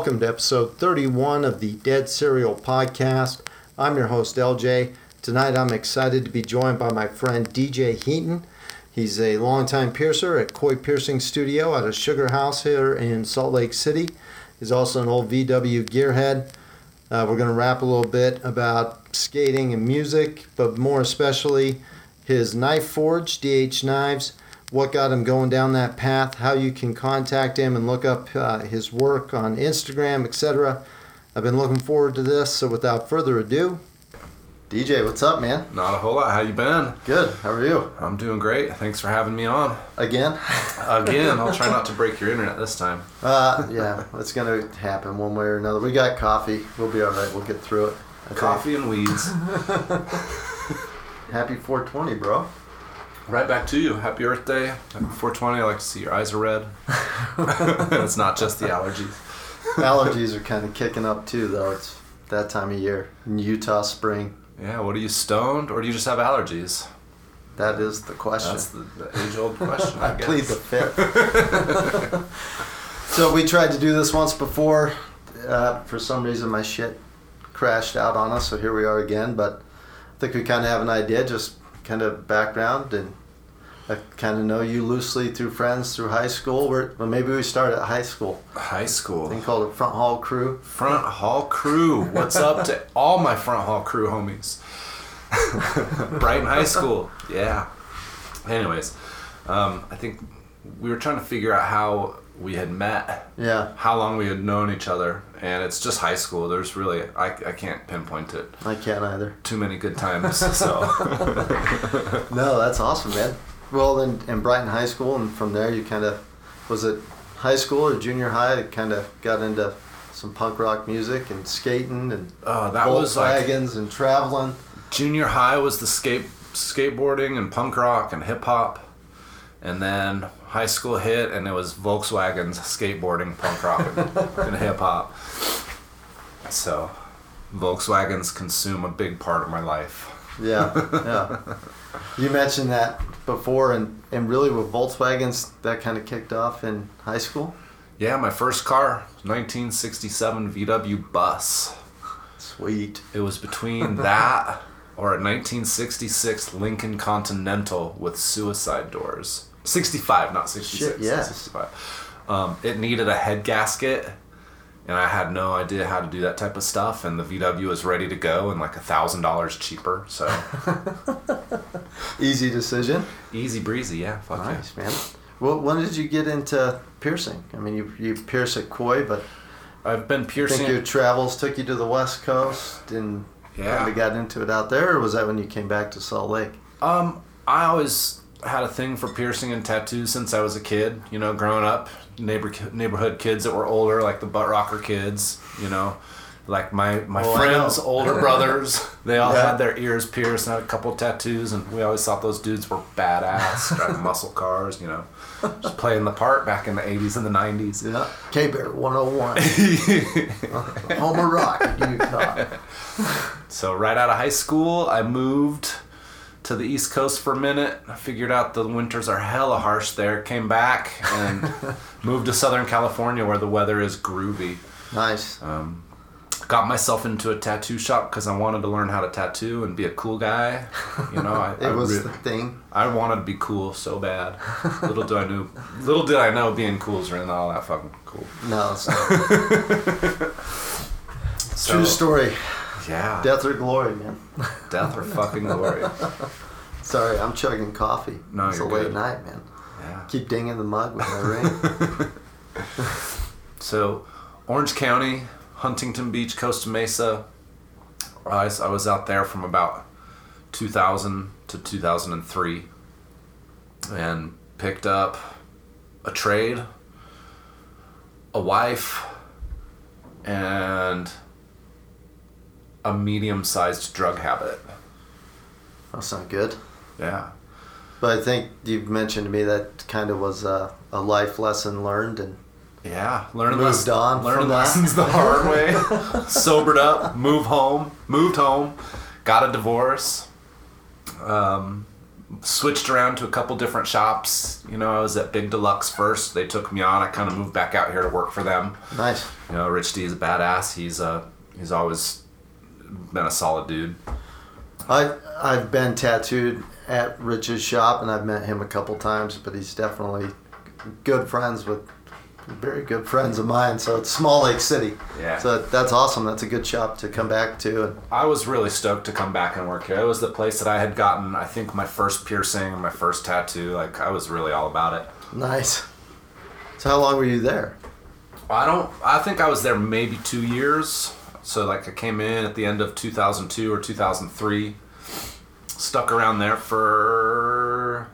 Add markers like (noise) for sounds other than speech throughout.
Welcome to episode 31 of the Dead Serial Podcast. I'm your host, LJ. Tonight I'm excited to be joined by my friend DJ Heaton. He's a longtime piercer at Koi Piercing Studio out of Sugar House here in Salt Lake City. He's also an old VW gearhead. Uh, we're going to rap a little bit about skating and music, but more especially his knife forge, DH Knives, what got him going down that path, how you can contact him and look up uh, his work on Instagram, etc. I've been looking forward to this, so without further ado, DJ, what's up, man? Not a whole lot. How you been? Good. How are you? I'm doing great. Thanks for having me on. Again? (laughs) Again. I'll try not to break your internet this time. Uh, yeah, it's gonna happen one way or another. We got coffee. We'll be all right. We'll get through it. I think. Coffee and weeds. (laughs) Happy 420, bro. Right back to you. Happy Earth Day. Happy 420. I like to see your eyes are red. (laughs) it's not just the allergies. Allergies are kind of kicking up too, though. It's that time of year in Utah spring. Yeah. What are you stoned, or do you just have allergies? That is the question. That's the, the age-old question. (laughs) I, I guess. plead the fifth. (laughs) so we tried to do this once before. Uh, for some reason, my shit crashed out on us, so here we are again. But I think we kind of have an idea, just kind of background, and I kind of know you loosely through friends through high school. We're, well, maybe we started at high school. High I school. think called it Front Hall Crew. Front hall crew. What's up to all my front hall crew homies? (laughs) Brighton High School. Yeah. Anyways, um, I think we were trying to figure out how we had met, Yeah, how long we had known each other, and it's just high school. There's really I, I can't pinpoint it. I can't either. Too many good times. So (laughs) No, that's awesome, man. Well, then in Brighton High School, and from there you kind of was it high school or junior high? You kind of got into some punk rock music and skating and uh, that was like Volkswagens and traveling. junior high was the skate skateboarding and punk rock and hip hop, and then high school hit and it was Volkswagens, skateboarding, punk rock, and, (laughs) and hip hop. So, Volkswagens consume a big part of my life. Yeah, yeah. (laughs) You mentioned that before, and and really with Volkswagens, that kind of kicked off in high school. Yeah, my first car, 1967 VW bus. Sweet. It was between (laughs) that or a 1966 Lincoln Continental with suicide doors. 65, not 66. Shit, yes. 65. Um, it needed a head gasket, and I had no idea how to do that type of stuff. And the VW was ready to go and like a thousand dollars cheaper. So (laughs) Easy decision. easy breezy, yeah. Fuck yeah. Nice, man. Well, when did you get into piercing? I mean, you you pierce at Koi, but I've been I piercing. think your travels took you to the West Coast and Yeah. kind of got into it out there, or was that when you came back to Salt Lake? Um, I always had a thing for piercing and tattoos since I was a kid. You know, growing up, neighbor neighborhood kids that were older, like the butt rocker kids. You know, like my my Oh, friends' older (laughs) brothers. They all Yeah. had their ears pierced and had a couple tattoos, and we always thought those dudes were badass, driving (laughs) muscle cars. You know, just playing the part back in the '80s and the '90s. Yeah. K Bear 101. (laughs) Homer Rock, Utah. So right out of high school, I moved to the East Coast for a minute. I figured out the winters are hella harsh there. Came back and (laughs) moved to Southern California where the weather is groovy. Nice. Um, got myself into a tattoo shop because I wanted to learn how to tattoo and be a cool guy. You know, I, (laughs) It I, was re- the thing. I wanted to be cool so bad. Little do I knew, little did I know being cool is really not all that fucking cool. No, it's not. (laughs) So, True story. Yeah, Death or glory, man. death or fucking glory. Sorry, I'm chugging coffee. No, it's a late good. night, man. Yeah. Keep dinging the mug with my ring. (laughs) So, Orange County, Huntington Beach, Costa Mesa. I I was out there from about 2000 to 2003 and picked up a trade, a wife, and a medium sized drug habit. That's not good. Yeah. But I think you've mentioned to me that kind of was a, a life lesson learned, and Yeah, learning Moved lessons, on learning from that. lessons the hard way. (laughs) Sobered up, moved home, moved home, got a divorce. Um, switched around to a couple different shops. You know, I was at Big Deluxe first. They took me on. I kind of moved back out here to work for them. Nice. You know, Rich D is a badass. He's uh, he's always been a solid dude. I I've been tattooed at Rich's shop and I've met him a couple times, but he's definitely good friends with very good friends of mine. So it's Small Lake City. Yeah. So that's awesome. That's a good shop to come back to. And I was really stoked to come back and work here. It was the place that I had gotten, I think, my first piercing and my first tattoo. Like I was really all about it. nice. So how long were you there? I don't. I think I was there maybe two years. So like I came in at the end of 2002 or 2003. Stuck around there for.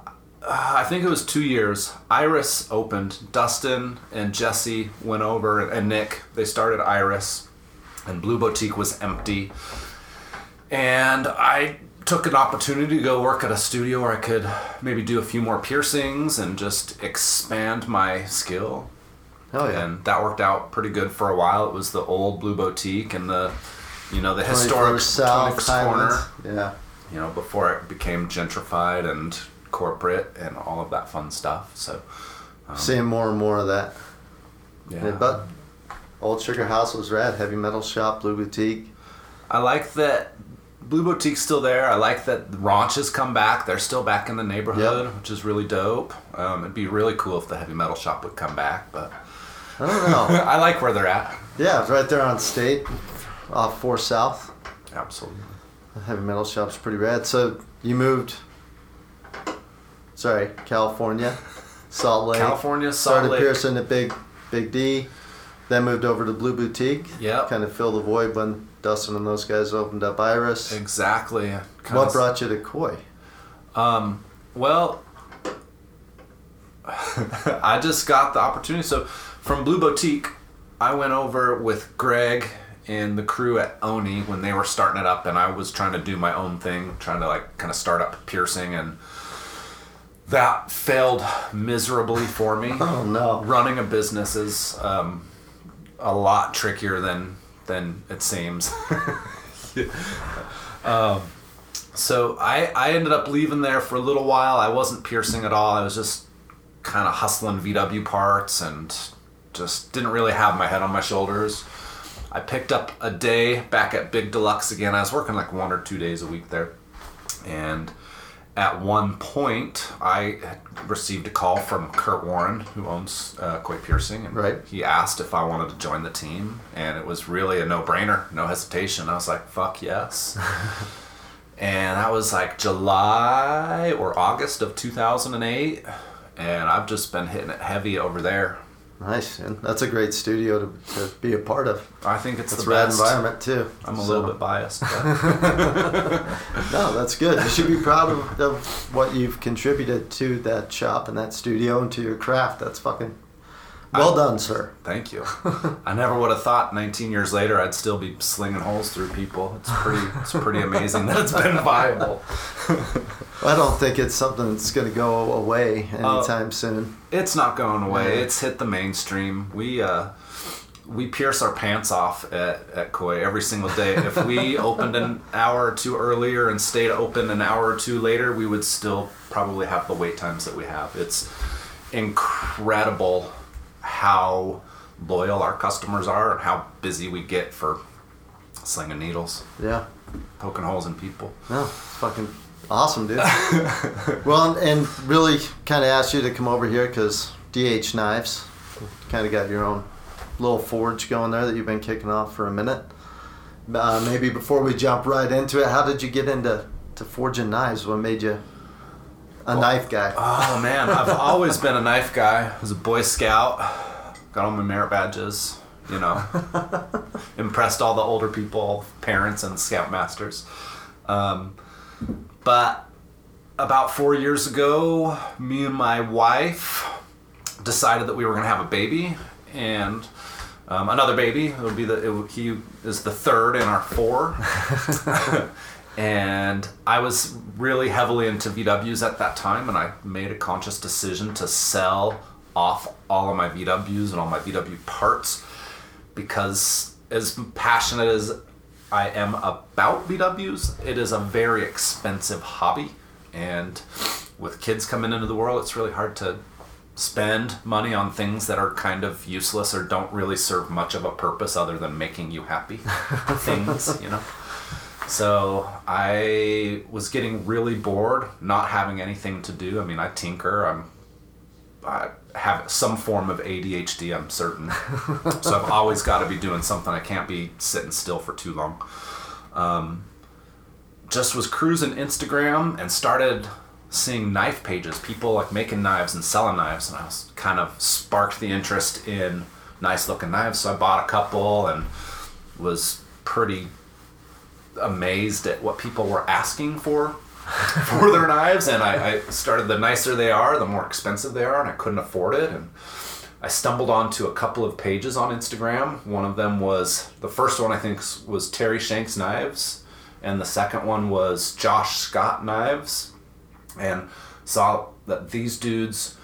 uh, I think it was two years. Iris opened. Dustin and Jesse went over, and Nick. They started Iris, and Blue Boutique was empty. And I took an opportunity to go work at a studio where I could maybe do a few more piercings and just expand my skill Oh yeah. and that worked out pretty good for a while. It was the old Blue Boutique and the, you know, the historic 21st South corner. Yeah. You know, before it became gentrified and corporate and all of that fun stuff. So, Seeing more and more of that. yeah. Yeah, but Old Sugar House was rad. Heavy metal shop, Blue Boutique. I like that Blue Boutique's still there. I like that Raunch has come back. They're still back in the neighborhood, Yep. which is really dope. Um, it'd be really cool if the heavy metal shop would come back, but I don't know. (laughs) I like where they're at. yeah, it's right there on State, off Four South. Absolutely. The heavy metal shop's pretty rad. So you moved. Sorry, California, (laughs) Salt Lake. California, Salt Lake. started Lake. piercing at Big Big D, then moved over to Blue Boutique. Yeah. Kind of filled the void when Dustin and those guys opened up Iris. Exactly. Kinda What brought you to Koi? Um, well, (laughs) I just got the opportunity. So from Blue Boutique, I went over with Greg and the crew at Oni when they were starting it up, and I was trying to do my own thing, trying to like kind of start up piercing, and that failed miserably for me. (laughs) Oh no. Running a business is um, a lot trickier than than it seems. (laughs) um, so I, I ended up leaving there for a little while. I wasn't piercing at all. I was just kind of hustling VW parts and just didn't really have my head on my shoulders. I picked up a day back at Big Deluxe again. I was working like one or two days a week there. And at one point, I received a call from Kurt Warren, who owns uh, Koi Piercing. And Right. He asked if I wanted to join the team. And it was really a no brainer, no hesitation. I was like, fuck yes. (laughs) and that was like July or August of 2008. And I've just been hitting it heavy over there. Nice, and that's a great studio to, to be a part of. I think it's It's the best. environment too. I'm a So- little bit biased. But (laughs) (laughs) No, that's good. You should be proud of, of what you've contributed to that shop and that studio and to your craft. That's fucking well done, sir. thank you. (laughs) I never would have thought 19 years later I'd still be slinging holes through people. It's pretty. It's pretty amazing that it's been viable. I don't think it's something that's going to go away anytime soon. It's not going away. Yeah. It's hit the mainstream. We uh, we pierce our pants off at, at Koi every single day. If we (laughs) opened an hour or two earlier and stayed open an hour or two later, we would still probably have the wait times that we have. It's incredible how loyal our customers are and how busy we get for slinging needles, Yeah. poking holes in people. No, it's fucking awesome, dude. (laughs) well, and really kind of asked you to come over here because DH Knives kind of got your own little forge going there that you've been kicking off for a minute. Uh, maybe before we jump right into it, how did you get into to forging knives? What made you a knife guy? Oh man, I've (laughs) always been a knife guy. I was a Boy Scout. Got all my merit badges. You know, (laughs) impressed all the older people, parents, and scoutmasters. Um, but about four years ago, me and my wife decided that we were going to have a baby, and um, another baby. It would be the it, would- he is the third in our four. (laughs) and I was really heavily into VWs at that time, and I made a conscious decision to sell off all of my VWs and all my VW parts because as passionate as I am about VWs. It is a very expensive hobby, and with kids coming into the world, it's really hard to spend money on things that are kind of useless or don't really serve much of a purpose other than making you happy (laughs) things, you know. So I was getting really bored, not having anything to do. I mean, I tinker. I'm I have some form of ADHD. I'm certain. (laughs) so I've always got to be doing something. I can't be sitting still for too long. Um, just was cruising Instagram and started seeing knife pages, people like making knives and selling knives, and I was kind of sparked the interest in nice looking knives. So I bought a couple and was pretty amazed at what people were asking for (laughs) for their knives. And I, I started the nicer they are, the more expensive they are, and I couldn't afford it. And I stumbled onto a couple of pages on Instagram. One of them was the first one I think was Terry Shanks Knives, and the second one was Josh Scott Knives and saw that these dudes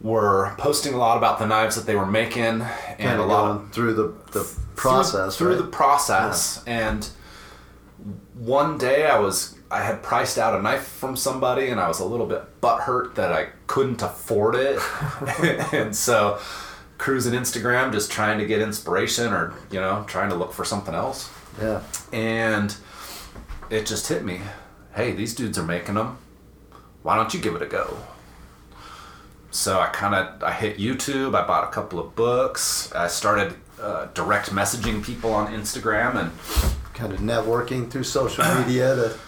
were posting a lot about the knives that they were making and kind a lot of, through the, the process through, right? the process yeah. and one day I was I had priced out a knife from somebody and I was a little bit butthurt that I couldn't afford it (laughs) (laughs) and so cruising Instagram just trying to get inspiration or you know trying to look for something else yeah and it just hit me hey these dudes are making them why don't you give it a go? So I kind of I hit YouTube. I bought a couple of books. I started uh, direct messaging people on Instagram and kind of networking through social media to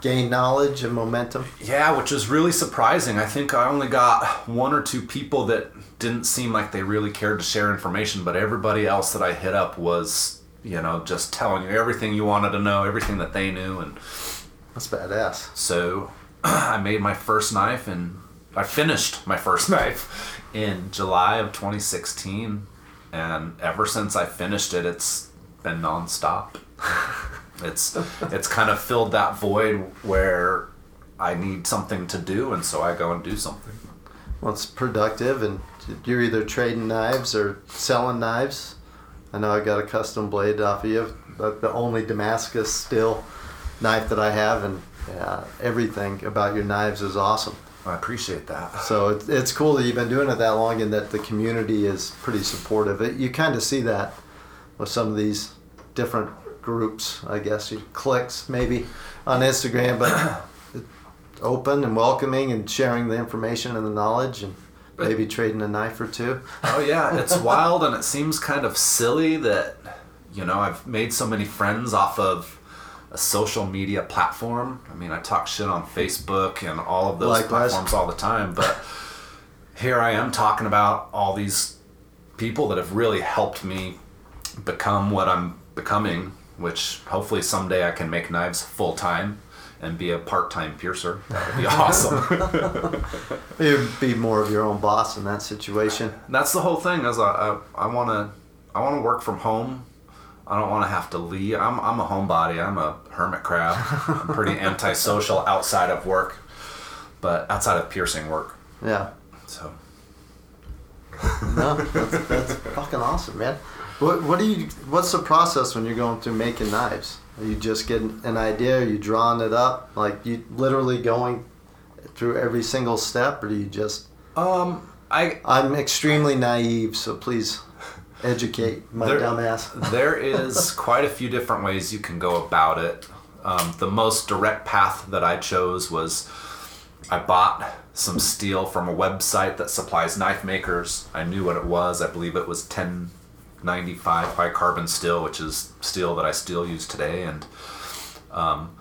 gain knowledge and momentum. Yeah, which was really surprising. I think I only got one or two people that didn't seem like they really cared to share information, but everybody else that I hit up was, you know, just telling you everything you wanted to know, everything that they knew and that's badass. So (clears throat) I made my first knife and I finished my first (laughs) knife in July of 2016, and ever since I finished it, it's been nonstop. (laughs) it's (laughs) it's kind of filled that void where I need something to do, and so I go and do something. Well, it's productive, and you're either trading knives or selling knives. I know I got a custom blade off of you, but the only Damascus steel knife that I have, and yeah, everything about your knives is awesome. I appreciate that. So it's, it's cool that you've been doing it that long and that the community is pretty supportive. It, you kind of see that with some of these different groups, I guess, you clicks maybe on Instagram, but (coughs) open and welcoming and sharing the information and the knowledge and maybe trading a knife or two. Oh yeah, (laughs) it's wild and it seems kind of silly that you know I've made so many friends off of a social media platform. I mean, I talk shit on Facebook and all of those Likewise. platforms all the time, but here I am talking about all these people that have really helped me become what I'm becoming, which hopefully someday I can make knives full time and be a part-time piercer. That would be (laughs) awesome. (laughs) You'd be more of your own boss in that situation. That's the whole thing. As I, I want to, I want to work from home I don't want to have to leave. I'm, I'm a homebody. I'm a hermit crab. I'm pretty (laughs) antisocial outside of work, but outside of piercing work. Yeah. So. no, that's, that's fucking awesome, man. What what do you what's the process when you're going through making knives? Are you just getting an idea? Are you drawing it up? Like you literally going through every single step, or do you just? Um, I I'm extremely naive, so please educate my there, dumbass. there is quite a few different ways you can go about it. Um, the most direct path that I chose was I bought some steel from a website that supplies knife makers. I knew what it was. I believe it was ten 95 high carbon steel, which is steel that I still use today, and um,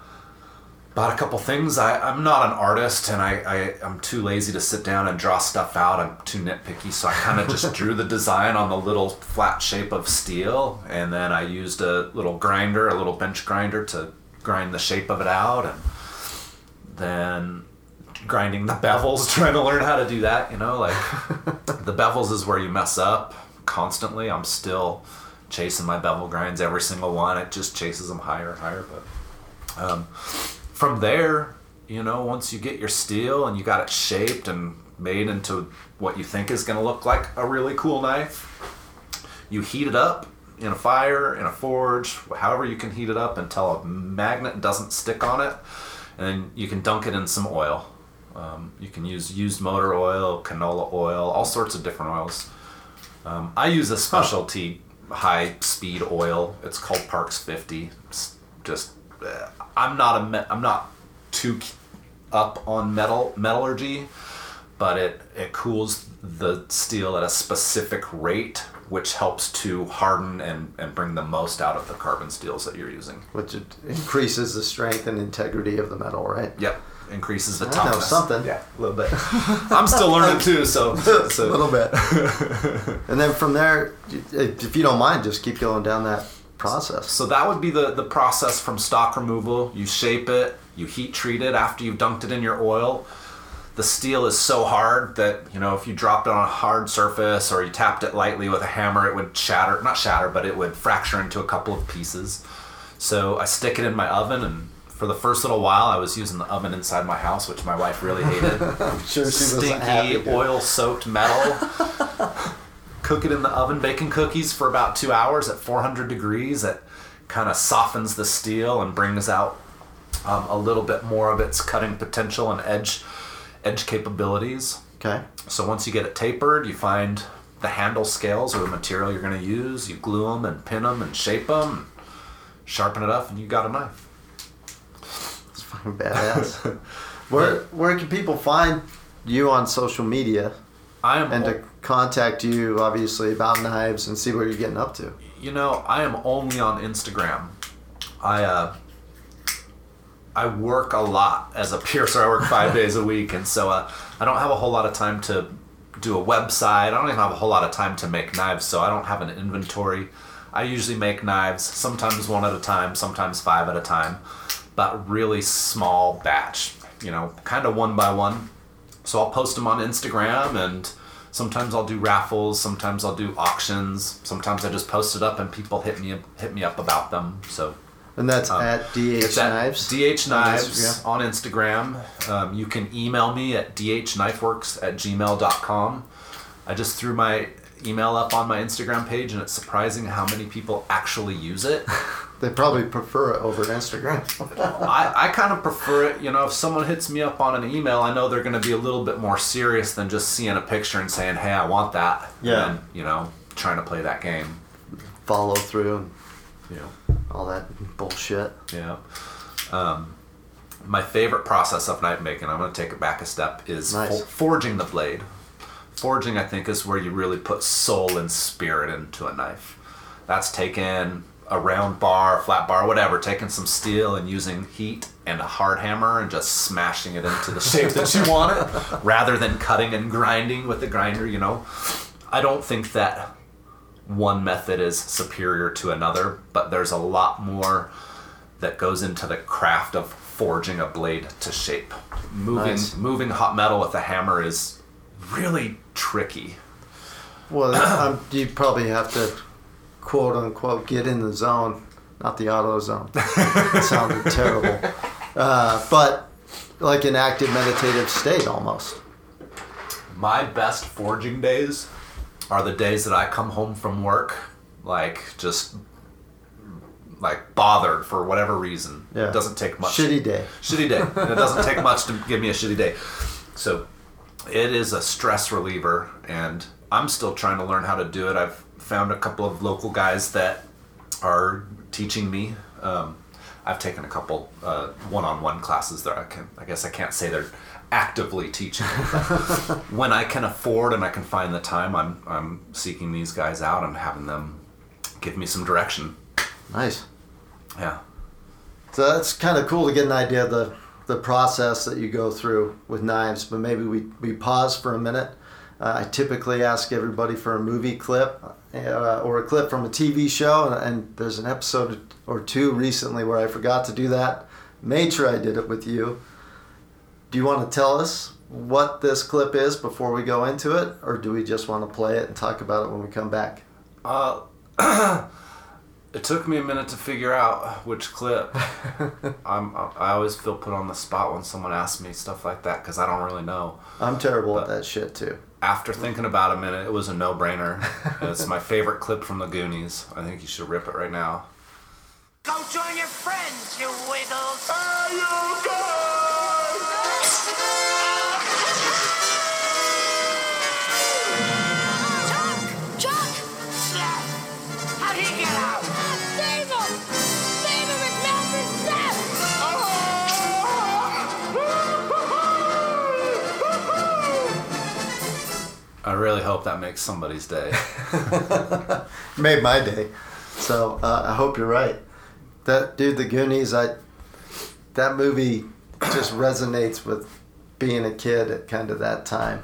bought a couple things. I, am not an artist, and I, I am too lazy to sit down and draw stuff out. I'm too nitpicky, so I kind of (laughs) just drew the design on the little flat shape of steel, and then I used a little grinder, a little bench grinder, to grind the shape of it out, and then grinding the (laughs) bevels, trying to learn how to do that. You know, like (laughs) the bevels is where you mess up constantly. I'm still chasing my bevel grinds every single one. It just chases them higher and higher. But um, from there, you know, once you get your steel and you got it shaped and made into what you think is going to look like a really cool knife, you heat it up in a fire, in a forge, however you can heat it up until a magnet doesn't stick on it, and then you can dunk it in some oil. Um, you can use used motor oil, canola oil, all sorts of different oils. Um, I use a specialty high speed oil. It's called Parks 50. It's just uh, I'm not a me- I'm not too up on metal metallurgy, but it it cools the steel at a specific rate, which helps to harden and, and bring the most out of the carbon steels that you're using. Which increases the strength and integrity of the metal, right? Yep, increases the I know toughness. something. Yeah, a little bit. (laughs) I'm still learning too, so, a so (laughs) little bit. (laughs) and then from there, if you don't mind, just keep going down that process. So that would be the, the process from stock removal. You shape it, you heat treat it after you've dunked it in your oil. The steel is so hard that, you know, if you dropped it on a hard surface or you tapped it lightly with a hammer, it would shatter, not shatter, but it would fracture into a couple of pieces. So I stick it in my oven and for the first little while I was using the oven inside my house, which my wife really hated. (laughs) Sure. Stinky, oil soaked metal. Cook it in the oven, baking cookies for about two hours at 400 degrees. It kind of softens the steel and brings out um, a little bit more of its cutting potential and edge edge capabilities. Okay. So once you get it tapered, you find the handle scales or the material you're going to use. You glue them and pin them and shape them, sharpen it up, and you got a knife. Badass. (laughs) where where can people find you on social media I am and to contact you obviously about knives and see what you're getting up to? You know, I am only on Instagram. I uh, I work a lot as a piercer. I work five (laughs) days a week, and so uh, I don't have a whole lot of time to do a website. I don't even have a whole lot of time to make knives, so I don't have an inventory. I usually make knives, sometimes one at a time, sometimes five at a time, but really small batch. You know, kind of one by one. So I'll post them on Instagram and sometimes I'll do raffles, sometimes I'll do auctions, sometimes I just post it up and people hit me hit me up about them. So And that's Um, at DH Knives. DH on Knives Instagram. on Instagram. Um, you can email me at dhknifeworks at gmail.com. I just threw my email up on my Instagram page and it's surprising how many people actually use it. (laughs) They probably prefer it over Instagram. (laughs) I, I kind of prefer it. You know, if someone hits me up on an email, I know they're going to be a little bit more serious than just seeing a picture and saying, "Hey, I want that." Yeah. And you know, trying to play that game. Follow through and You know. all that bullshit. Yeah. Um, my favorite process of knife making, I'm going to take it back a step, is Nice. for- forging the blade. Forging, I think, is where you really put soul and spirit into a knife. That's taking a round bar, flat bar, whatever, taking some steel and using heat and a hard hammer and just smashing it into the shape that you want it, (laughs) rather than cutting and grinding with the grinder, you know. I don't think that one method is superior to another, but there's a lot more that goes into the craft of forging a blade to shape. Moving Nice. moving hot metal with a hammer is really tricky. Well, (clears throat) um, you probably have to quote unquote get in the zone, not the auto zone. (laughs) it sounded terrible. Uh, but like an active meditative state almost. My best forging days are the days that I come home from work like just like bothered for whatever reason. Yeah. It doesn't take much. Shitty day. shitty day. (laughs) And it doesn't take much to give me a shitty day. So it is a stress reliever, and I'm still trying to learn how to do it. I've found a couple of local guys that are teaching me. Um, I've taken a couple uh, one-on-one classes there. I can, I guess I can't say they're actively teaching. (laughs) when I can afford and I can find the time, I'm I'm seeking these guys out and having them give me some direction. Nice. Yeah. So that's kind of cool to get an idea of the, the process that you go through with knives. But maybe we, we pause for a minute. Uh, I typically ask everybody for a movie clip uh, or a clip from a TV show, and, and there's an episode or two recently where I forgot to do that. Made sure I did it with you. Do you want to tell us what this clip is before we go into it, or do we just want to play it and talk about it when we come back? Uh, (clears throat) it took me a minute to figure out which clip. (laughs) I'm, I always feel put on the spot when someone asks me stuff like that because I don't really know. I'm terrible at that shit too. After thinking about a minute, it was a no-brainer. it's my favorite clip from the Goonies. I think you should rip it right now. Go join your friends, you wiggles. I really hope that makes somebody's day. (laughs) Made my day. So uh, I hope you're right. That dude, The Goonies, I that movie just resonates with being a kid at kind of that time,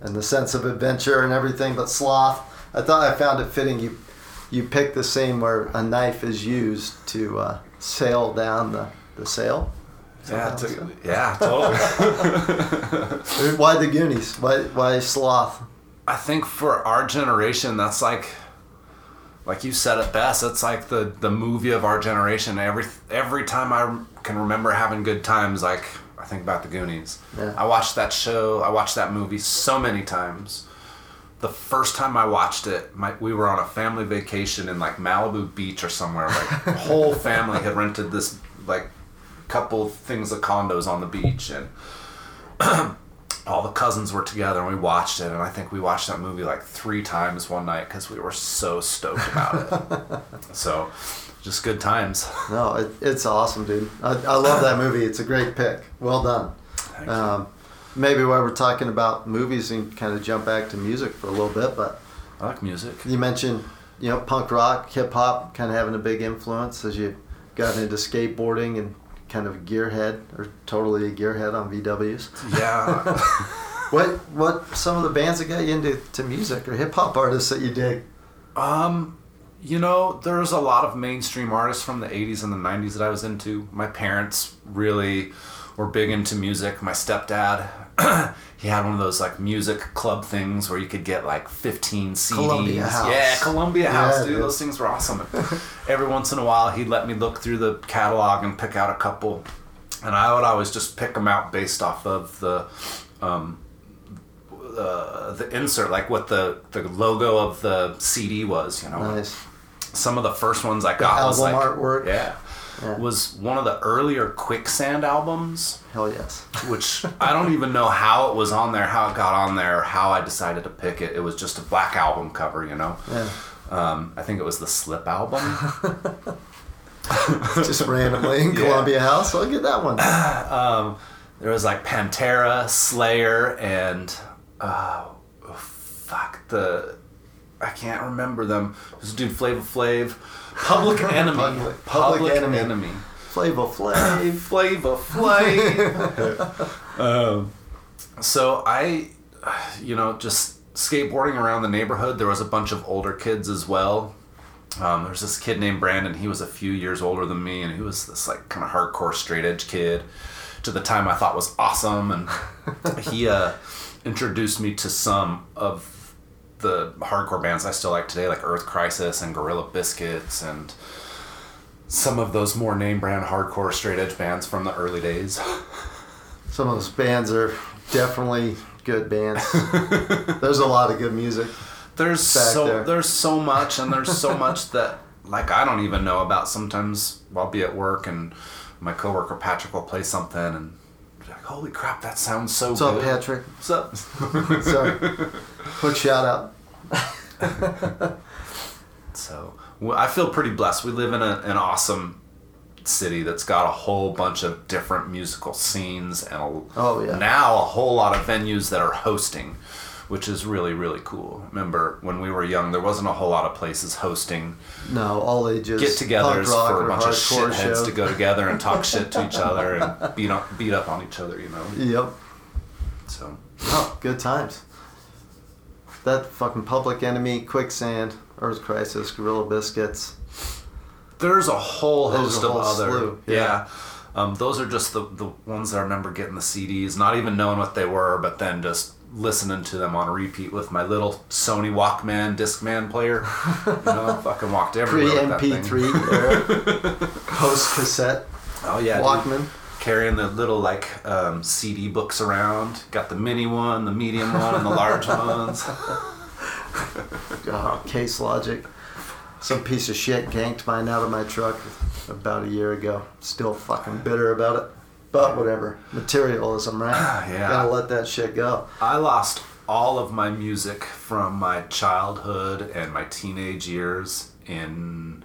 and the sense of adventure and everything. But sloth, I thought I found it fitting. You you picked the scene where a knife is used to uh, sail down the the sail. Yeah, that to- yeah, totally. (laughs) (laughs) Why the Goonies? Why why sloth? I think for our generation, that's like, like you said it best. It's like the the movie of our generation. Every every time I can remember having good times, like I think about the Goonies. Yeah. I watched that show. I watched that movie so many times. The first time I watched it, my, we were on a family vacation in like Malibu Beach or somewhere. Like whole (laughs) family had rented this like couple things of condos on the beach and (clears throat) all the cousins were together and we watched it and i think we watched that movie like three times one night because we were so stoked about it (laughs) so just good times (laughs) No, it, it's awesome, dude. I, I love that movie. It's a great pick. Well done. Thank you. Um, maybe while we're talking about movies and kind of jump back to music for a little bit, but i like music you mentioned, you know, punk rock, hip hop kind of having a big influence as you got into skateboarding and kind of gearhead or totally a gearhead on VWs. yeah (laughs) What what some of the bands that got you into to music or hip hop artists that you dig? um you know there's a lot of mainstream artists from the 80s and the 90s that i was into my parents really were big into music my stepdad he had one of those like music club things where you could get like 15 CDs. Columbia House. Yeah, Columbia Yeah, House, dude. dude. Those things were awesome. Every once in a while, he'd let me look through the catalog and pick out a couple, and I would always just pick them out based off of the. Um, uh, the insert, like what the, the logo of the CD was, you know. Nice. Some of the first ones I got was like album artwork. Yeah, Yeah. was one of the earlier Quicksand albums Hell yes. which I don't even know how it was on there, how it got on there, how I decided to pick it. It was just a black album cover, you know. Yeah. Um, I think it was the Slip album. (laughs) (laughs) Just randomly in Yeah. Columbia House. I'll get that one. (clears throat) there was like Pantera, Slayer, and uh, oh, fuck the I can't remember them. This dude Flavor Flav, Public (laughs) Enemy, Public- Public Enemy. Enemy. Flavor Flav. (laughs) Flavor Flav. (laughs) um, so I, you know, just skateboarding around the neighborhood. There was a bunch of older kids as well. Um, there was this kid named Brandon. He was a few years older than me, and he was this like kind of hardcore straight edge kid. To the time, I thought was awesome, and he uh, introduced me to some of the hardcore bands I still like today, like Earth Crisis and Gorilla Biscuits, and some of those more name brand hardcore straight edge bands from the early days. (laughs) Some of those bands are definitely good bands. (laughs) There's a lot of good music. There's so there. there's so much, and there's so (laughs) much that like I don't even know about. Sometimes I'll be at work and my coworker Patrick will play something and "Holy crap, that sounds so What's good." up, Patrick? What's up? (laughs) (laughs) Sorry. Quick shout out. (laughs) So well, I feel pretty blessed. We live in a, an awesome city that's got a whole bunch of different musical scenes and a, Oh, yeah. now a whole lot of venues that are hosting, which is really really cool. Remember when we were young, there wasn't a whole lot of places hosting No, all ages. get-togethers for a bunch of shitheads show. to go together and talk shit to each other and (laughs) beat up beat up on each other. You know, Yep. so. Oh, good times. That fucking Public Enemy, Quicksand, Earth Crisis, Gorilla Biscuits. There's a whole There's host a of other. slew, yeah. yeah. Um, those are just the, the ones that I remember getting the CDs, not even knowing what they were, but then just listening to them on repeat with my little Sony Walkman Discman player. You know, I fucking walked Pre everywhere. thing. MP3 era. (laughs) Post cassette. Oh yeah, dude. Walkman. carrying the little like um, CD books around. Got the mini one, the medium one, and the large (laughs) ones. Oh, case logic. Some piece of shit ganked mine out of my truck about a year ago. Still fucking bitter about it. But whatever. Materialism, right? (sighs) Yeah. Gotta let that shit go. I lost all of my music from my childhood and my teenage years in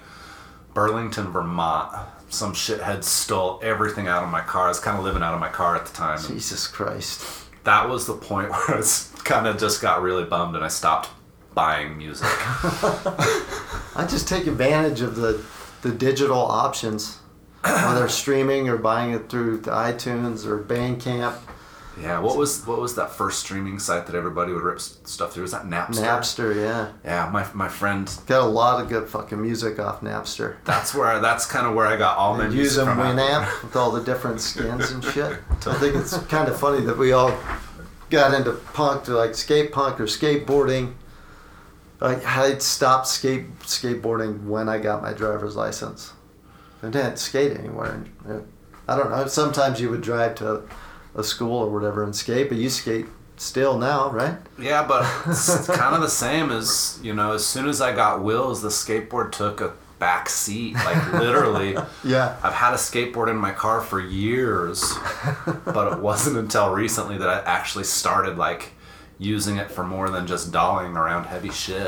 Burlington, Vermont. Some shithead stole everything out of my car. I was kind of living out of my car at the time. Jesus Christ. that was the point (laughs) where I kind of just got really bummed and I stopped buying music. (laughs) I just take advantage of the, the digital options, whether streaming or buying it through iTunes or Bandcamp, yeah, what was what was that first streaming site that everybody would rip stuff through? Was that Napster? Napster. Yeah, Yeah, my, my friend. got a lot of good fucking music off Napster. That's where I, that's kind of where I got all my music using from. Winamp (laughs) with all the different skins and shit. I think it's kind of funny that we all got into punk to like skate punk or skateboarding. Like I stopped skate skateboarding when I got my driver's license. I didn't skate anywhere. I don't know. Sometimes you would drive to a school or whatever and skate, but you skate still now, right? Yeah, but it's (laughs) kind of the same as you know. As soon as I got wheels, the skateboard took a back seat. Like literally, (laughs) Yeah. I've had a skateboard in my car for years, but it wasn't until recently that I actually started like using it for more than just dollying around heavy shit. (laughs)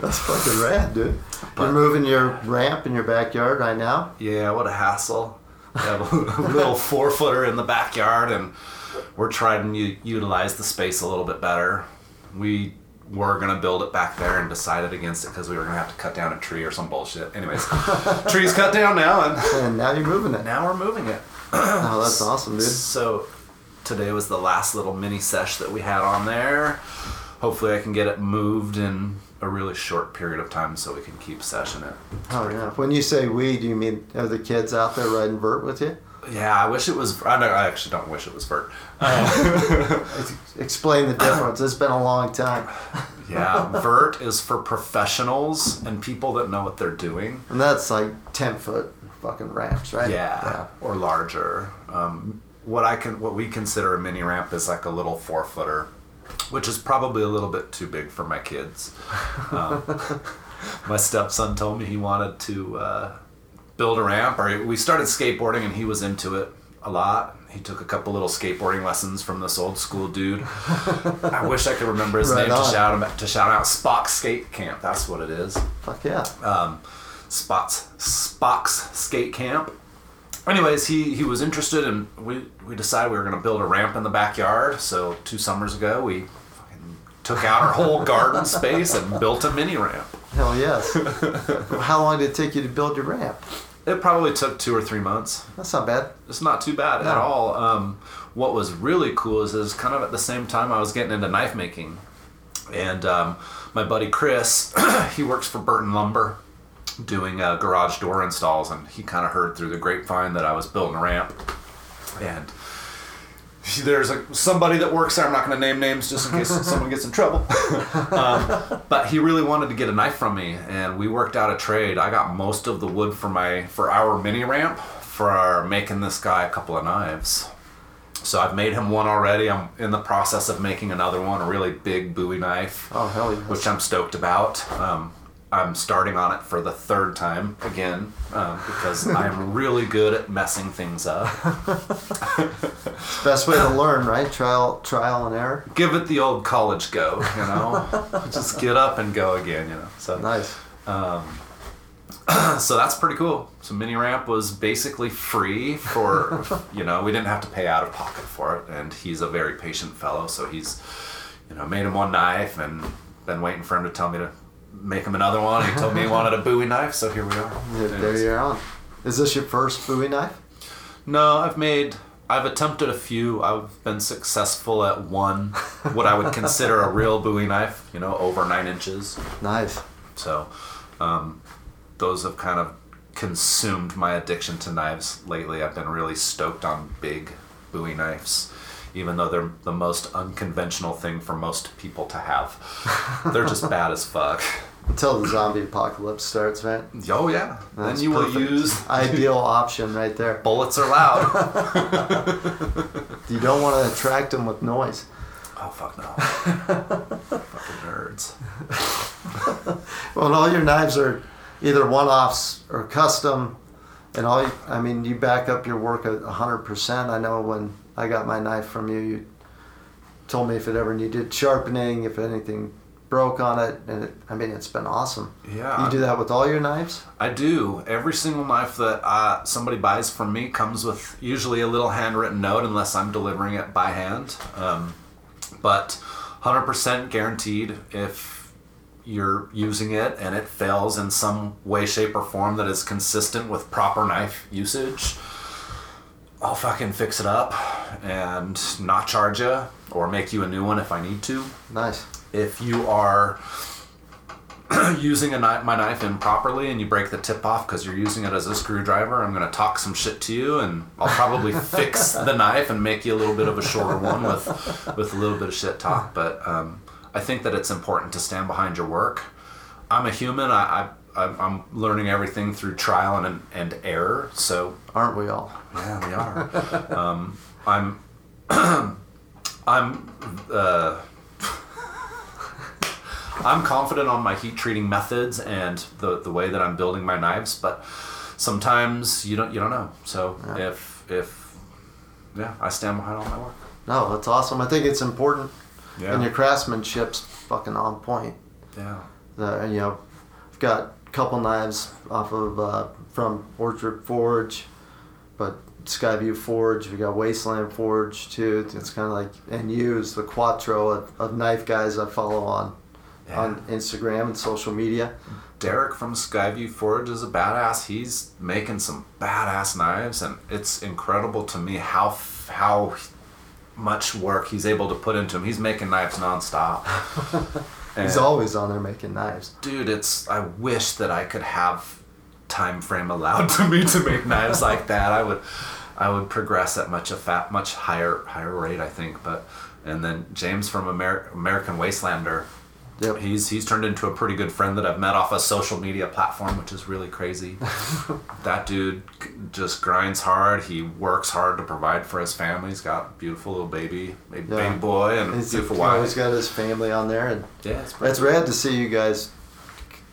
That's fucking rad, dude. But- You're moving your ramp in your backyard right now. Yeah, what a hassle. I have a (laughs) little four footer in the backyard, and we're trying to u- utilize the space a little bit better. We were gonna build it back there and decided against it because we were gonna have to cut down a tree or some bullshit. Anyways, (laughs) tree's cut down now, and And now you're moving it. now we're moving it. Oh, that's (clears throat) awesome, dude. So today was the last little mini sesh that we had on there. Hopefully, I can get it moved in a really short period of time so we can keep seshing it. Oh yeah. When you say we, do you mean are the kids out there riding vert with you? Yeah, I wish it was. I, I actually don't wish it was Vert. (laughs) Explain the difference. It's been a long time, (laughs) Yeah, Vert is for professionals and people that know what they're doing. and that's like ten foot fucking ramps, right? Yeah, or larger. Um, what I can, what we consider a mini ramp is like a little four footer, which is probably a little bit too big for my kids. Um, (laughs) my stepson told me he wanted to uh, build a ramp, or we started skateboarding, and he was into it a lot. He took a couple little skateboarding lessons from this old school dude. (laughs) I wish I could remember his Right name to shout him to shout out Spock Skate Camp. That's what it is. Fuck yeah. Um, Spots Spock's Skate Camp. Anyways, he, he was interested, and we, we decided we were going to build a ramp in the backyard. So two summers ago, we fucking took out our whole garden space and built a mini ramp. Hell yes. (laughs) How long did it take you to build your ramp? It probably took two or three months. That's not bad. It's not too bad No. at all. Um, what was really cool is, is kind of at the same time I was getting into knife making, and um, my buddy Chris, (clears throat) he works for Burton Lumber, doing uh, garage door installs, and he kind of heard through the grapevine that I was building a ramp, and there's a, somebody that works there. I'm not going to name names just in case (laughs) someone gets in trouble. (laughs) um, but he really wanted to get a knife from me, and we worked out a trade. I got most of the wood for my for our mini ramp for our, making this guy a couple of knives. So I've made him one already. I'm in the process of making another one, a really big Bowie knife, Oh hell yes. which I'm stoked about. Um, I'm starting on it for the third time again um, because I'm (laughs) really good at messing things up. Best way to learn, right? Trial, trial and error. Give it the old college go, you know. (laughs) Just get up and go again, you know. So Nice. (clears throat) so that's pretty cool. So mini ramp was basically free for (laughs) you know we didn't have to pay out of pocket for it, and he's a very patient fellow. So he's you know made him one knife and been waiting for him to tell me to make him another one. He told me he (laughs) wanted a Bowie knife, so here we are. There, there you're on. Is this your first Bowie knife? No, I've made. I've attempted a few. I've been successful at one, what I would (laughs) consider a real Bowie knife. You know, over nine inches. Nice. So, um, those have kind of consumed my addiction to knives lately. I've been really stoked on big Bowie knives, even though they're the most unconventional thing for most people to have. they're just (laughs) bad as fuck. Until the zombie apocalypse starts, right? Oh yeah. That's then you will use (laughs) Ideal option right there. bullets are loud. (laughs) You don't want to attract them with noise. oh fuck no. Fucking nerds. Well, and all your knives are either one-offs or custom, and all. You, I mean, you back up your work a hundred percent. I know when I got my knife from you, you told me if it ever needed sharpening, if anything broke on it, and it, I mean, it's been awesome. Yeah. You do that with all your knives. I do. Every single knife that uh, somebody buys from me comes with usually a little handwritten note, unless I'm delivering it by hand. Um, but 100% guaranteed if you're using it and it fails in some way, shape, or form that is consistent with proper knife usage, I'll fucking fix it up and not charge you or make you a new one if I need to Nice. if you are (clears throat) using a knife, my knife improperly and you break the tip off because you're using it as a screwdriver, I'm gonna talk some shit to you and I'll probably (laughs) fix the knife and make you a little bit of a shorter one with with a little bit of shit talk. But um, I think that it's important to stand behind your work. I'm a human. I, I I'm- I'm learning everything through trial and and error. So Aren't we all? yeah, we are. (laughs) um, I'm, (clears throat) I'm, uh, (laughs) I'm confident on my heat treating methods and the the way that I'm building my knives, but sometimes you don't you don't know. So Yeah. if if yeah, I stand behind all my work. No, that's awesome. I think it's important, Yeah. and your craftsmanship's fucking on point. yeah. The, you know, I've got couple knives off of uh, from Orchard Forge, but Skyview Forge. We got Wasteland Forge too. It's kind of like and use the Quattro of, of knife guys I follow on on Instagram and social media. Derek from Skyview Forge is a badass. He's making some badass knives, and it's incredible to me how how much work he's able to put into them. He's making knives nonstop. (laughs) He's always on there making knives. dude. It's I wish that I could have time frame allowed to me to make knives like that. I would I would progress at much a fat much higher higher rate. I think, but and then James from Amer- American Wastelander. Yep. He's he's turned into a pretty good friend that I've met off a social media platform, which is really crazy. (laughs) that dude just grinds hard. He works hard to provide for his family. He's got a beautiful little baby, a Yeah. baby boy, and a beautiful you wife. he's got his family on there, and yeah, it's that's rad to see you guys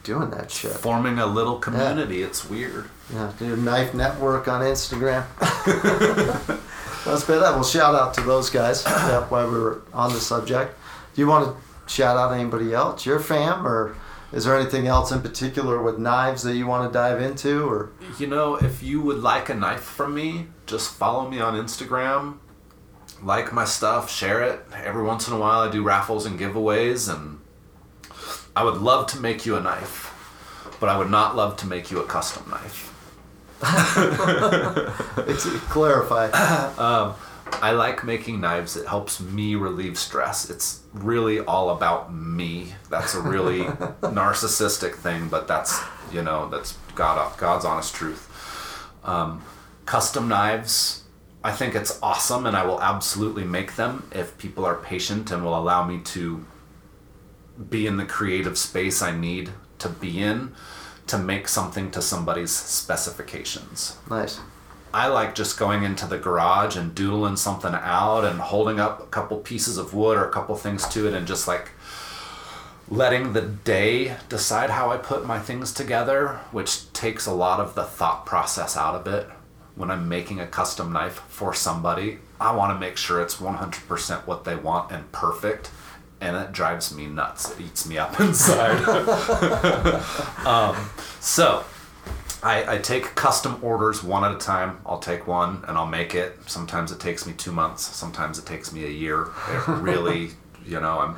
doing that shit. forming a little community. It's weird. Yeah, do Knife Network on Instagram. (laughs) That's bad. Well, shout out to those guys. (coughs) Yeah, while we were on the subject, do you want to shout out to anybody else, your fam, or is there anything else in particular with knives that you want to dive into? Or You know, if you would like a knife from me, just follow me on Instagram. Like my stuff, share it. Every once in a while, I do raffles and giveaways, and I would love to make you a knife, but I would not love to make you a custom knife. (laughs) clarify. (laughs) Um, I like making knives. It helps me relieve stress. It's really all about me. That's a really (laughs) narcissistic thing, but that's you know that's God God's honest truth. Um, custom knives. I think it's awesome, and I will absolutely make them if people are patient and will allow me to be in the creative space I need to be in to make something to somebody's specifications. Nice. I like just going into the garage and doodling something out and holding up a couple pieces of wood or a couple things to it and just like letting the day decide how I put my things together, which takes a lot of the thought process out of it. When I'm making a custom knife for somebody, I want to make sure it's 100% what they want and perfect. And it drives me nuts. It eats me up (laughs) inside. (laughs) um, so, I, I take custom orders one at a time. I'll take one and I'll make it. Sometimes it takes me two months. Sometimes it takes me a year. It (laughs) really, you know, I'm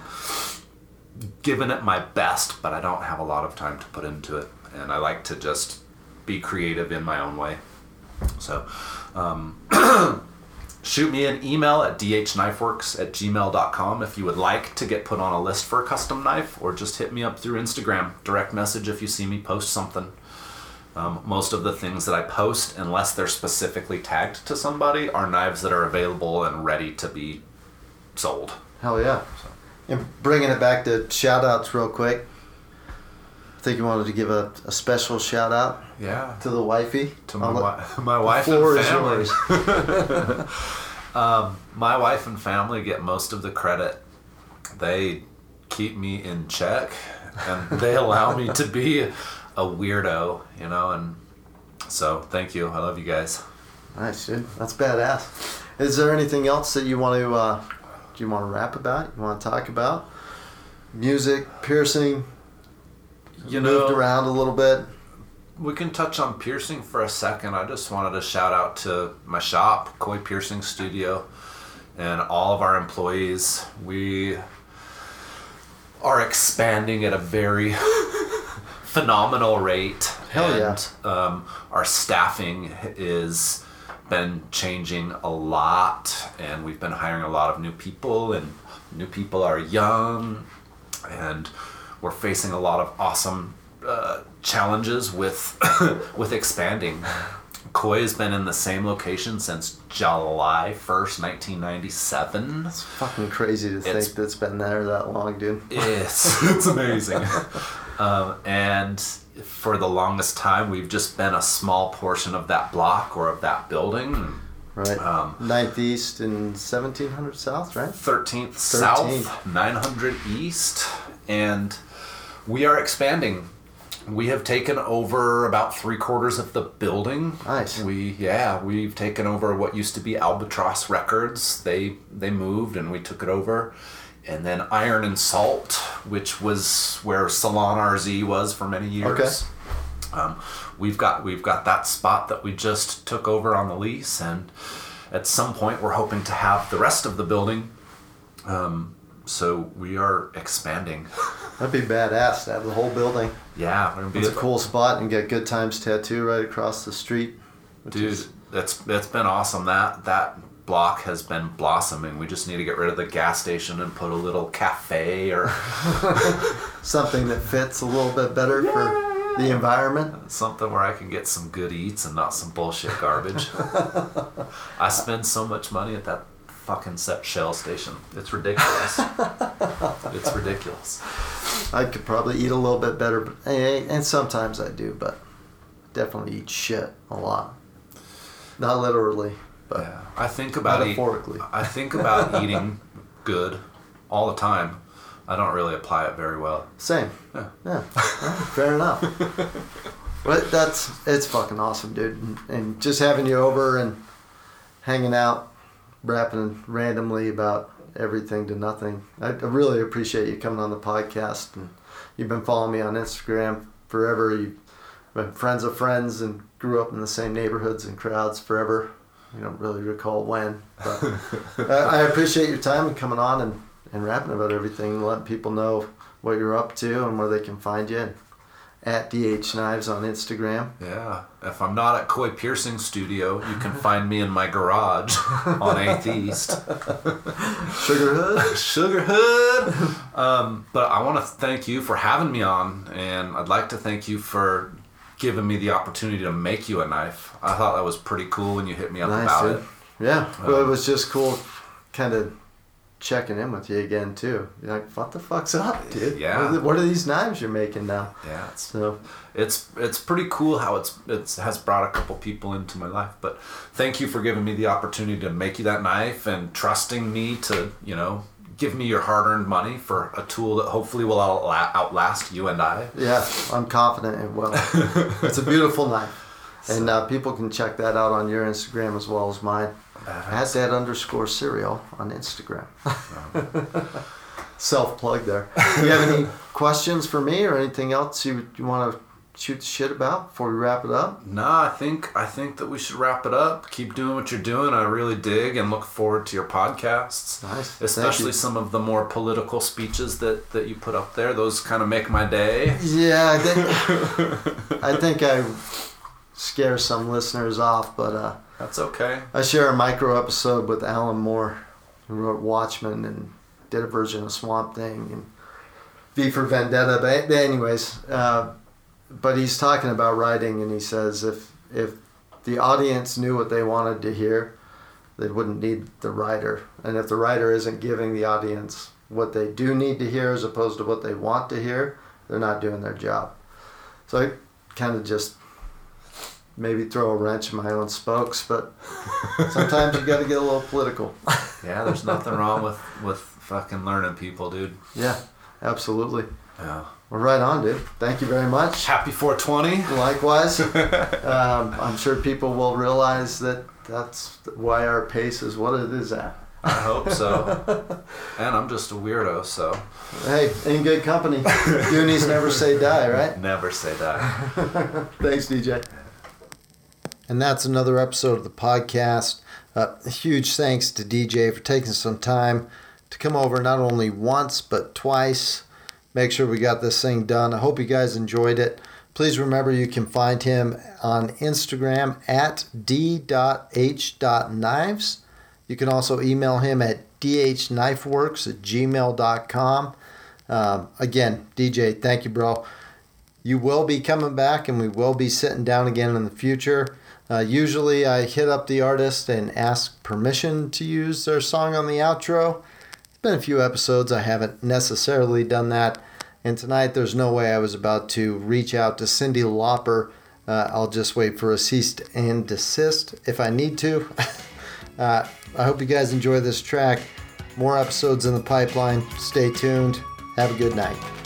giving it my best, but I don't have a lot of time to put into it. And I like to just be creative in my own way. So, um, (clears throat) shoot me an email at dhknifeworks at gmail.com if you would like to get put on a list for a custom knife, or just hit me up through Instagram. Direct message if you see me post something. Um, most of the things that I post, unless they're specifically tagged to somebody, are knives that are available and ready to be sold. Hell yeah. And bringing it back to shout outs real quick. I think you wanted to give a, a special shout out Yeah. to the wifey. To my, I'll wi- (laughs) my wife and family. (laughs) Um, my wife and family get most of the credit. They keep me in check, and they allow me to be a weirdo, you know. And so, thank you. I love you guys. Nice, dude. That's badass. Is there anything else that you want to uh, do you want to rap about? You want to talk about? Music, piercing, You moved know, around a little bit. we can touch on piercing for a second. I just wanted to shout out to my shop, Koi Piercing Studio, and all of our employees. We are expanding at a very phenomenal rate. Hell yeah. and, Um, our staffing is been changing a lot, and we've been hiring a lot of new people, and new people are young, and we're facing a lot of awesome uh, challenges with (coughs) with expanding. Koi has been in the same location since July 1st, 1997. It's fucking crazy to It's- think that's been there that long, dude. It's it's amazing. (laughs) um, and for the longest time, we've just been a small portion of that block or of that building. Right. Um, Ninth East and 1700 South, right? 13th 13th. South, 900 East, and we are expanding. We have taken over about three quarters of the building. Nice. We yeah, we've taken over what used to be Albatross Records. They they moved and we took it over. And then Iron and Salt, which was where Salon RZ was for many years. Okay. Um, we've got we've got that spot that we just took over on the lease, and at some point we're hoping to have the rest of the building. Um, so we are expanding. (laughs) That'd be badass to have the whole building. yeah, It's a cool spot and get Good Times Tattoo right across the street. dude. is- That's that's been awesome. That that block has been blossoming. We just need to get rid of the gas station and put a little cafe or (laughs) something that fits a little bit better for the environment. something where I can get some good eats and not some bullshit garbage. (laughs) I spend so much money at that fucking set shell station. It's ridiculous. (laughs) it's ridiculous. I could probably eat a little bit better, but, and and sometimes I do, but definitely eat shit a lot. Not literally, but Yeah. I think about eat, Metaphorically. (laughs) I think about eating good all the time. I don't really apply it very well. same. Yeah. Yeah, Well, fair enough. But that's it's fucking awesome, dude, and, and just having you over and hanging out, rapping randomly about everything to nothing. I, I really appreciate you coming on the podcast, and you've been following me on Instagram forever. You've been friends of friends and grew up in the same neighborhoods and crowds forever. You don't really recall when, but I, I appreciate your time and coming on and, and rapping about everything and letting people know what you're up to and where they can find you. At DH Knives on Instagram. Yeah. If I'm not at Koi Piercing Studio, you can find me in my garage on 8th East. (laughs) Sugar Hood. Sugar Hood. Um, but I want to thank you for having me on, and I'd like to thank you for giving me the opportunity to make you a knife. I thought that was pretty cool when you hit me up Nice, about dude. it. Yeah. Well, it um, was just cool kind of checking in with you again, too. You're like, what the fuck's up, dude? Yeah. What are, the- what are these knives you're making now? Yeah, it's So, it's it's pretty cool how it's it's has brought a couple people into my life. But thank you for giving me the opportunity to make you that knife and trusting me to you know give me your hard-earned money for a tool that hopefully will outla- outlast you and I. yeah, I'm confident it will. (laughs) it's a beautiful knife. And uh, people can check that out on your Instagram as well as mine. At that underscore cereal on Instagram. (laughs) Self plug there. Do you have any questions for me or anything else you, you want to shoot the shit about before we wrap it up? Nah, I think I think that we should wrap it up. Keep doing what you're doing. I really dig and look forward to your podcasts. Nice. Especially some of the more political speeches that, that you put up there. Those kind of make my day. (laughs) Yeah, I think I think I scare some listeners off, but uh, That's okay. I share a micro episode with Alan Moore, who wrote Watchmen and did a version of Swamp Thing and V for Vendetta. But but anyways, uh, but he's talking about writing, and he says if if the audience knew what they wanted to hear, they wouldn't need the writer, and if the writer isn't giving the audience what they do need to hear as opposed to what they want to hear, they're not doing their job. So I kind of just maybe throw a wrench in my own spokes, but (laughs) sometimes you got to get a little political. Yeah, there's nothing wrong with with fucking learning people, dude. Yeah, absolutely. Yeah. Well, right on, dude. Thank you very much. Happy 420. Likewise, (laughs) um, I'm sure people will realize that that's why our pace is what it is at. I hope so. (laughs) and I'm just a weirdo, so Hey, in good company. Goonies never say die, right? never say that. (laughs) Thanks, DJ. And that's another episode of the podcast. Uh, huge thanks to DJ for taking some time to come over not only once but twice. Make sure we got this thing done. I hope you guys enjoyed it. Please remember you can find him on Instagram at d.h.knives. You can also email him at dhknifeworks at gmail.com. Um, again, DJ, thank you, bro. You will be coming back and we will be sitting down again in the future. Uh, usually I hit up the artist and ask permission to use their song on the outro. Been a few episodes I haven't necessarily done that. And tonight there's no way I was about to reach out to Cyndi Lauper. Uh, I'll just wait for a cease and desist if I need to. (laughs) uh, I hope you guys enjoy this track. More episodes in the pipeline. Stay tuned. Have a good night.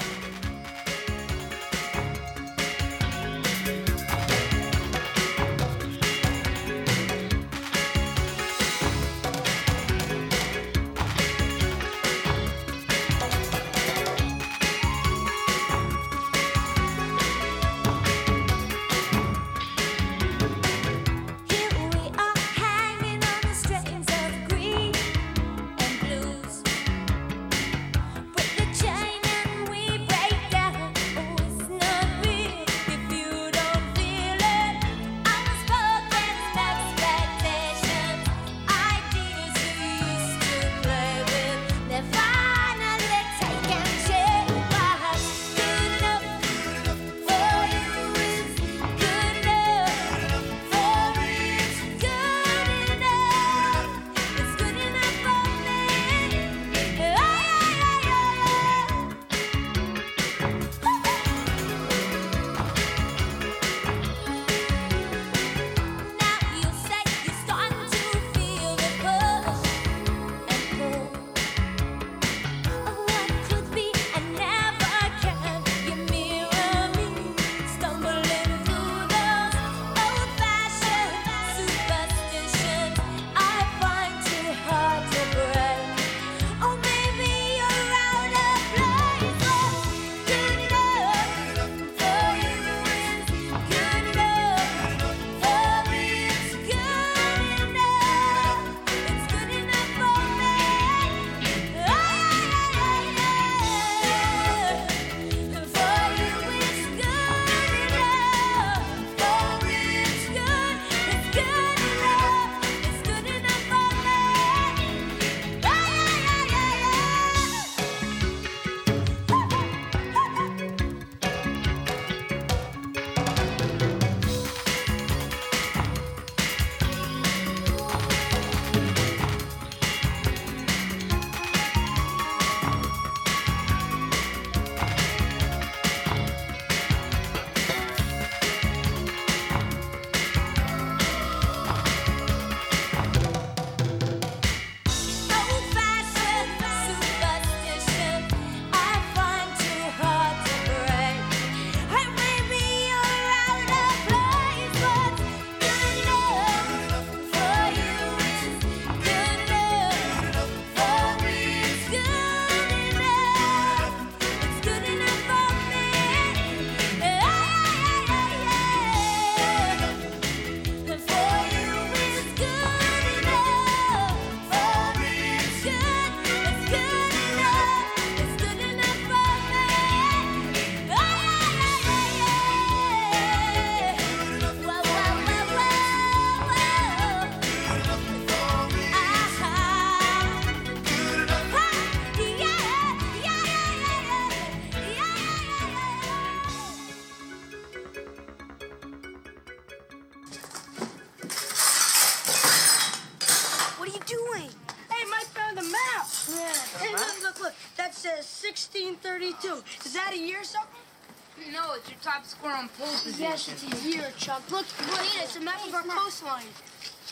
Position. Yes, it's Chuck. Look, look, it's a map of our coastline.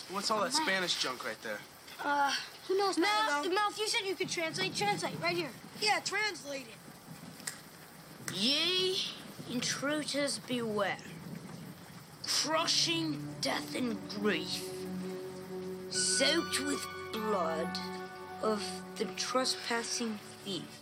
What's all that Spanish junk right there? Uh, who knows? Mouth, Mouth, you said you could translate. Translate, right here. Yeah, translate it. Ye intruders beware, crushing death and grief, soaked with blood of the trespassing thief.